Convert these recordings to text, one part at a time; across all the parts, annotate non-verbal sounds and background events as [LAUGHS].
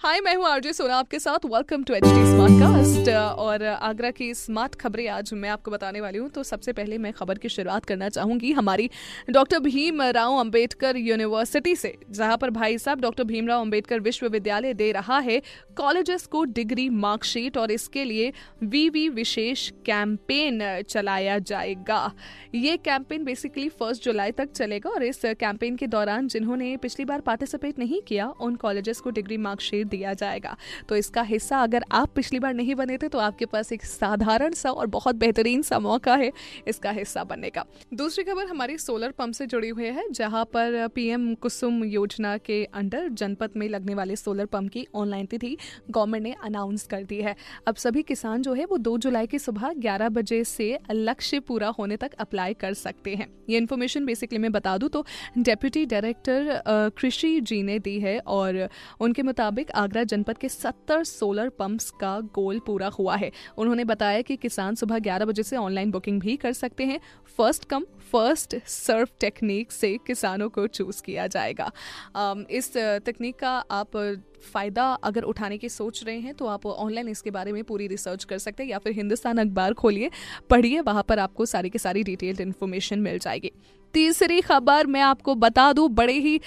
हाय मैं हूँ आरजे सोना आपके साथ। Welcome to H D smart cast और आगरा की स्मार्ट खबरें आज मैं आपको बताने वाली हूँ। तो सबसे पहले मैं खबर की शुरुआत करना चाहूँगी हमारी डॉक्टर भीम राव अंबेडकर यूनिवर्सिटी से, जहाँ पर भाई साहब डॉक्टर भीमराव अंबेडकर विश्वविद्यालय दे रहा है कॉलेजेस को डिग्री मार्कशीट, और इसके लिए वीवी विशेष कैंपेन चलाया जाएगा। ये कैंपेन बेसिकली फ़र्स्ट जुलाई तक चलेगा, और इस कैंपेन के दौरान जिन्होंने पिछली बार पार्टिसिपेट नहीं किया, उन कॉलेजेस को डिग्री मार्कशीट दिया जाएगा। तो इसका हिस्सा अगर आप पिछली बार नहीं बने थे तो आपके पास एक साधारण सा और बहुत बेहतरीन सा मौका है इसका हिस्सा बनने का। दूसरी खबर हमारी सोलर पंप से जुड़ी हुई है, जहाँ पर पीएम कुसुम योजना के अंडर जनपद में लगने वाले सोलर पंप की ऑनलाइन तिथि गवर्नमेंट ने अनाउंस कर दी है। अब सभी किसान जो है, वो दो जुलाई की सुबह ग्यारह बजे से लक्ष्य पूरा होने तक अप्लाई कर सकते हैं। ये इन्फॉर्मेशन बेसिकली मैं बता दूँ तो डेप्यूटी डायरेक्टर कृषि जी ने दी है और उनके मुताबिक आगरा जनपद के 70 सोलर पंप्स का गोल पूरा हुआ है। उन्होंने बताया कि किसान सुबह 11 बजे से ऑनलाइन बुकिंग भी कर सकते हैं। First come, first serve technique से किसानों को चूज़ किया जाएगा। इस तकनीक का आप फ़ायदा अगर उठाने की सोच रहे हैं तो आप ऑनलाइन इसके बारे में पूरी रिसर्च कर सकते हैं या फिर हिंदुस्तान अखबार खोलिए, पढ़िए, वहाँ पर आपको सारी की सारी डिटेल्ड इन्फॉर्मेशन मिल जाएगी। तीसरी खबर मैं आपको बता दूँ, बड़े ही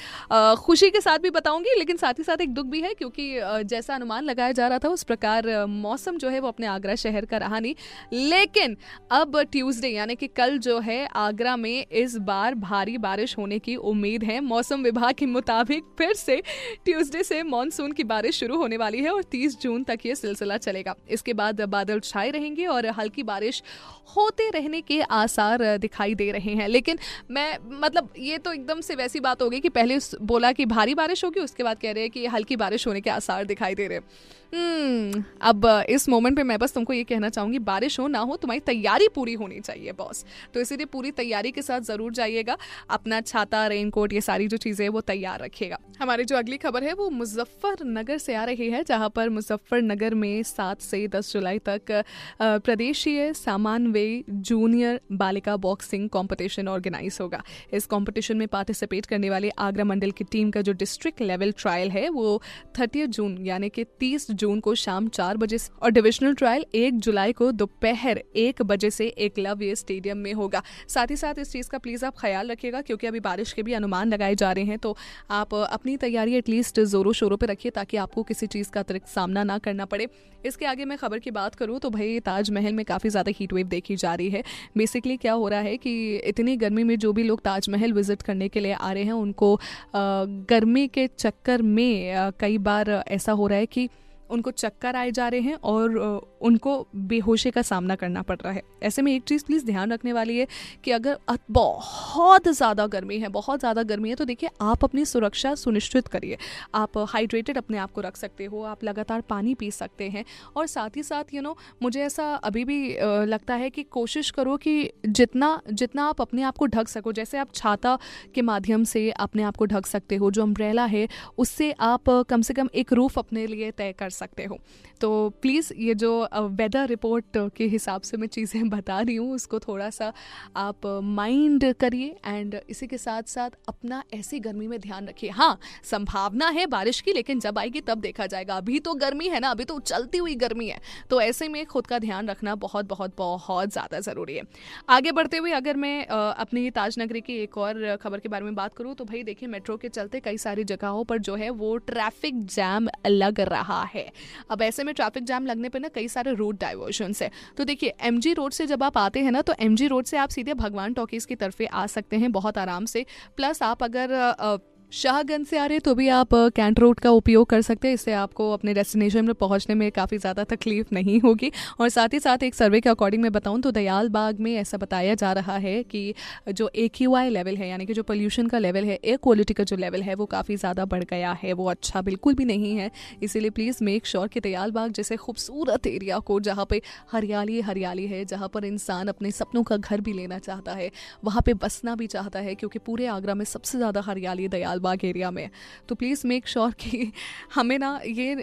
खुशी के साथ भी बताऊँगी, लेकिन साथ ही साथ एक दुख भी है, क्योंकि जैसा अनुमान लगाया जा रहा था, उस प्रकार मौसम जो है वो अपने आगरा शहर का रहा नहीं। लेकिन अब ट्यूसडे, यानी कि कल जो है, आगरा में इस बार भारी बारिश होने की उम्मीद है। मौसम विभाग के मुताबिक फिर से ट्यूसडे से मानसून की बारिश शुरू होने वाली है और तीस जून तक ये सिलसिला चलेगा। इसके बाद बादल छाए रहेंगे और हल्की बारिश होते रहने के आसार दिखाई दे रहे हैं। लेकिन मैं मतलब ये तो एकदम से वैसी बात हो गई कि पहले बोला कि भारी बारिश होगी उसके बाद कह रहे हैं कि हल्की बारिश होने के आसार दिखाई दे रहे हैं। हम्म, अब इस मोमेंट पे मैं बस तुमको ये कहना चाहूँगी बारिश हो ना हो तुम्हारी तैयारी पूरी होनी चाहिए बॉस तो इसीलिए पूरी तैयारी के साथ ज़रूर जाइएगा अपना छाता रेनकोट ये सारी जो चीज़ें वो तैयार रखिएगा। हमारी जो अगली खबर है वो मुजफ्फरनगर से आ रही है जहाँ पर मुजफ्फरनगर में सात से दस जुलाई तक प्रदेशीय सामानवे जूनियर बालिका बॉक्सिंग कॉम्पिटिशन ऑर्गेनाइज होगा। इस कॉम्पिटिशन में पार्टिसिपेट करने वाले आगरा मंडल की टीम का जो डिस्ट्रिक्ट लेवल ट्रायल है, वो थर्टी जून यानी कि तीस जून को शाम चार बजे और डिविजनल ट्रायल एक जुलाई को दोपहर एक बजे से एकलव्य स्टेडियम में होगा। साथ ही साथ इस चीज़ का प्लीज़ आप ख्याल रखिएगा, क्योंकि अभी बारिश के भी अनुमान लगाए जा रहे हैं तो आप अपनी तैयारी एटलीस्ट जोरों शोरों पर रखिए, ताकि आपको किसी चीज़ का अतिरिक्त सामना ना करना पड़े। इसके आगे मैं खबर की बात करूँ तो भाई ताजमहल में काफ़ी ज़्यादा हीट वेव देखी जा रही है। बेसिकली क्या हो रहा है कि इतनी गर्मी में जो भी लोग ताजमहल विज़िट करने के लिए आ रहे हैं, उनको गर्मी के चक्कर में कई बार ऐसा हो रहा है कि उनको चक्कर आए जा रहे हैं और उनको बेहोशी का सामना करना पड़ रहा है। ऐसे में एक चीज़ प्लीज़ ध्यान रखने वाली है कि अगर बहुत ज़्यादा गर्मी है, बहुत ज़्यादा गर्मी है तो देखिए आप अपनी सुरक्षा सुनिश्चित करिए। आप हाइड्रेटेड अपने आप को रख सकते हो, आप लगातार पानी पी सकते हैं और साथ ही साथ यू नो मुझे ऐसा अभी भी लगता है कि कोशिश करो कि जितना जितना आप अपने आप को ढक सको, जैसे आप छाता के माध्यम से अपने आप को ढक सकते हो, जो अम्ब्रेला है, उससे आप कम से कम एक रूफ अपने लिए तय कर सकते हो। तो प्लीज़ ये जो वेदर रिपोर्ट के हिसाब से मैं चीज़ें [LAUGHS] बता रही हूँ, उसको थोड़ा सा आप माइंड करिए एंड इसी के साथ साथ अपना ऐसी गर्मी में ध्यान रखिए। हाँ संभावना है बारिश की, लेकिन जब आएगी तब देखा जाएगा। अभी तो गर्मी है ना, अभी तो चलती हुई गर्मी है। तो ऐसे में खुद का ध्यान रखना बहुत बहुत बहुत ज़्यादा ज़रूरी है। आगे बढ़ते हुए अगर मैं अपनी ताजनगरी की एक और खबर के बारे में बात करूँ तो भाई देखिए, मेट्रो के चलते कई सारी जगहों पर जो है वो ट्रैफ़िक जैम लग रहा है। अब ऐसे में ट्रैफ़िक जैम लगने पर ना कई सारे रूट डाइवर्शन है। तो देखिए एमजी रोड से जब आप आते हैं ना तो एमजी रोड से आप सीधे भगवान टॉकीज की तरफ़ आ सकते हैं बहुत आराम से। प्लस आप अगर शाहगंज से आ रहे तो भी आप कैंट रोड का उपयोग कर सकते हैं। इससे आपको अपने डेस्टिनेशन में पहुँचने में काफ़ी ज़्यादा तकलीफ़ नहीं होगी। और साथ ही साथ एक सर्वे के अकॉर्डिंग मैं बताऊँ तो दयाल बाग में ऐसा बताया जा रहा है कि जो ए क्यू आई लेवल है, यानी कि जो पोल्यूशन का लेवल है एयर क्वालिटी का जो लेवल है, वो काफ़ी ज़्यादा बढ़ गया है। वो अच्छा बिल्कुल भी नहीं है। इसीलिए प्लीज़ मेक श्योर कि दयाल बाग जैसे खूबसूरत एरिया को, जहाँ पर हरियाली हरियाली है, जहाँ पर इंसान अपने सपनों का घर भी लेना चाहता है, वहाँ पर बसना भी चाहता है, क्योंकि पूरे आगरा में सबसे ज़्यादा हरियाली दयाल लालबाग एरिया में। तो प्लीज़ मेक श्योर कि हमें ना ये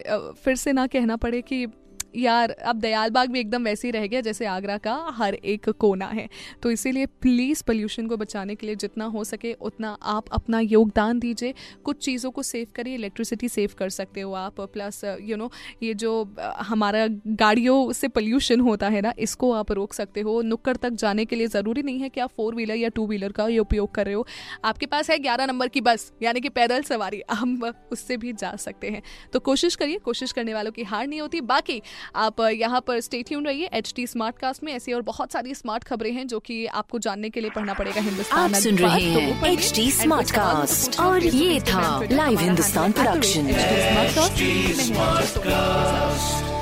फिर से ना कहना पड़े कि यार, अब दयाल बाग भी एकदम वैसे ही रह गया जैसे आगरा का हर एक कोना है। तो इसीलिए प्लीज़ पोल्यूशन को बचाने के लिए जितना हो सके उतना आप अपना योगदान दीजिए। कुछ चीज़ों को सेव करिए इलेक्ट्रिसिटी सेव कर सकते हो आप प्लस यू नो ये जो हमारा गाड़ियों से पोल्यूशन होता है ना, इसको आप रोक सकते हो। नुक्कड़ तक जाने के लिए ज़रूरी नहीं है कि आप फोर व्हीलर या टू व्हीलर का ये उपयोग कर रहे हो। आपके पास है ग्यारह नंबर की बस, यानी कि पैदल सवारी, हम उससे भी जा सकते हैं। तो कोशिश करिए, कोशिश करने वालों की हार नहीं होती। बाकी आप यहाँ पर स्टेट्यून रहिए एच टी स्मार्ट कास्ट में। ऐसी और बहुत सारी स्मार्ट खबरें हैं जो कि आपको जानने के लिए पढ़ना पड़ेगा हिंदुस्तान आप सुन रहे तो हैं एच टी स्मार्ट कास्ट और ये था live Hindustan production smart cast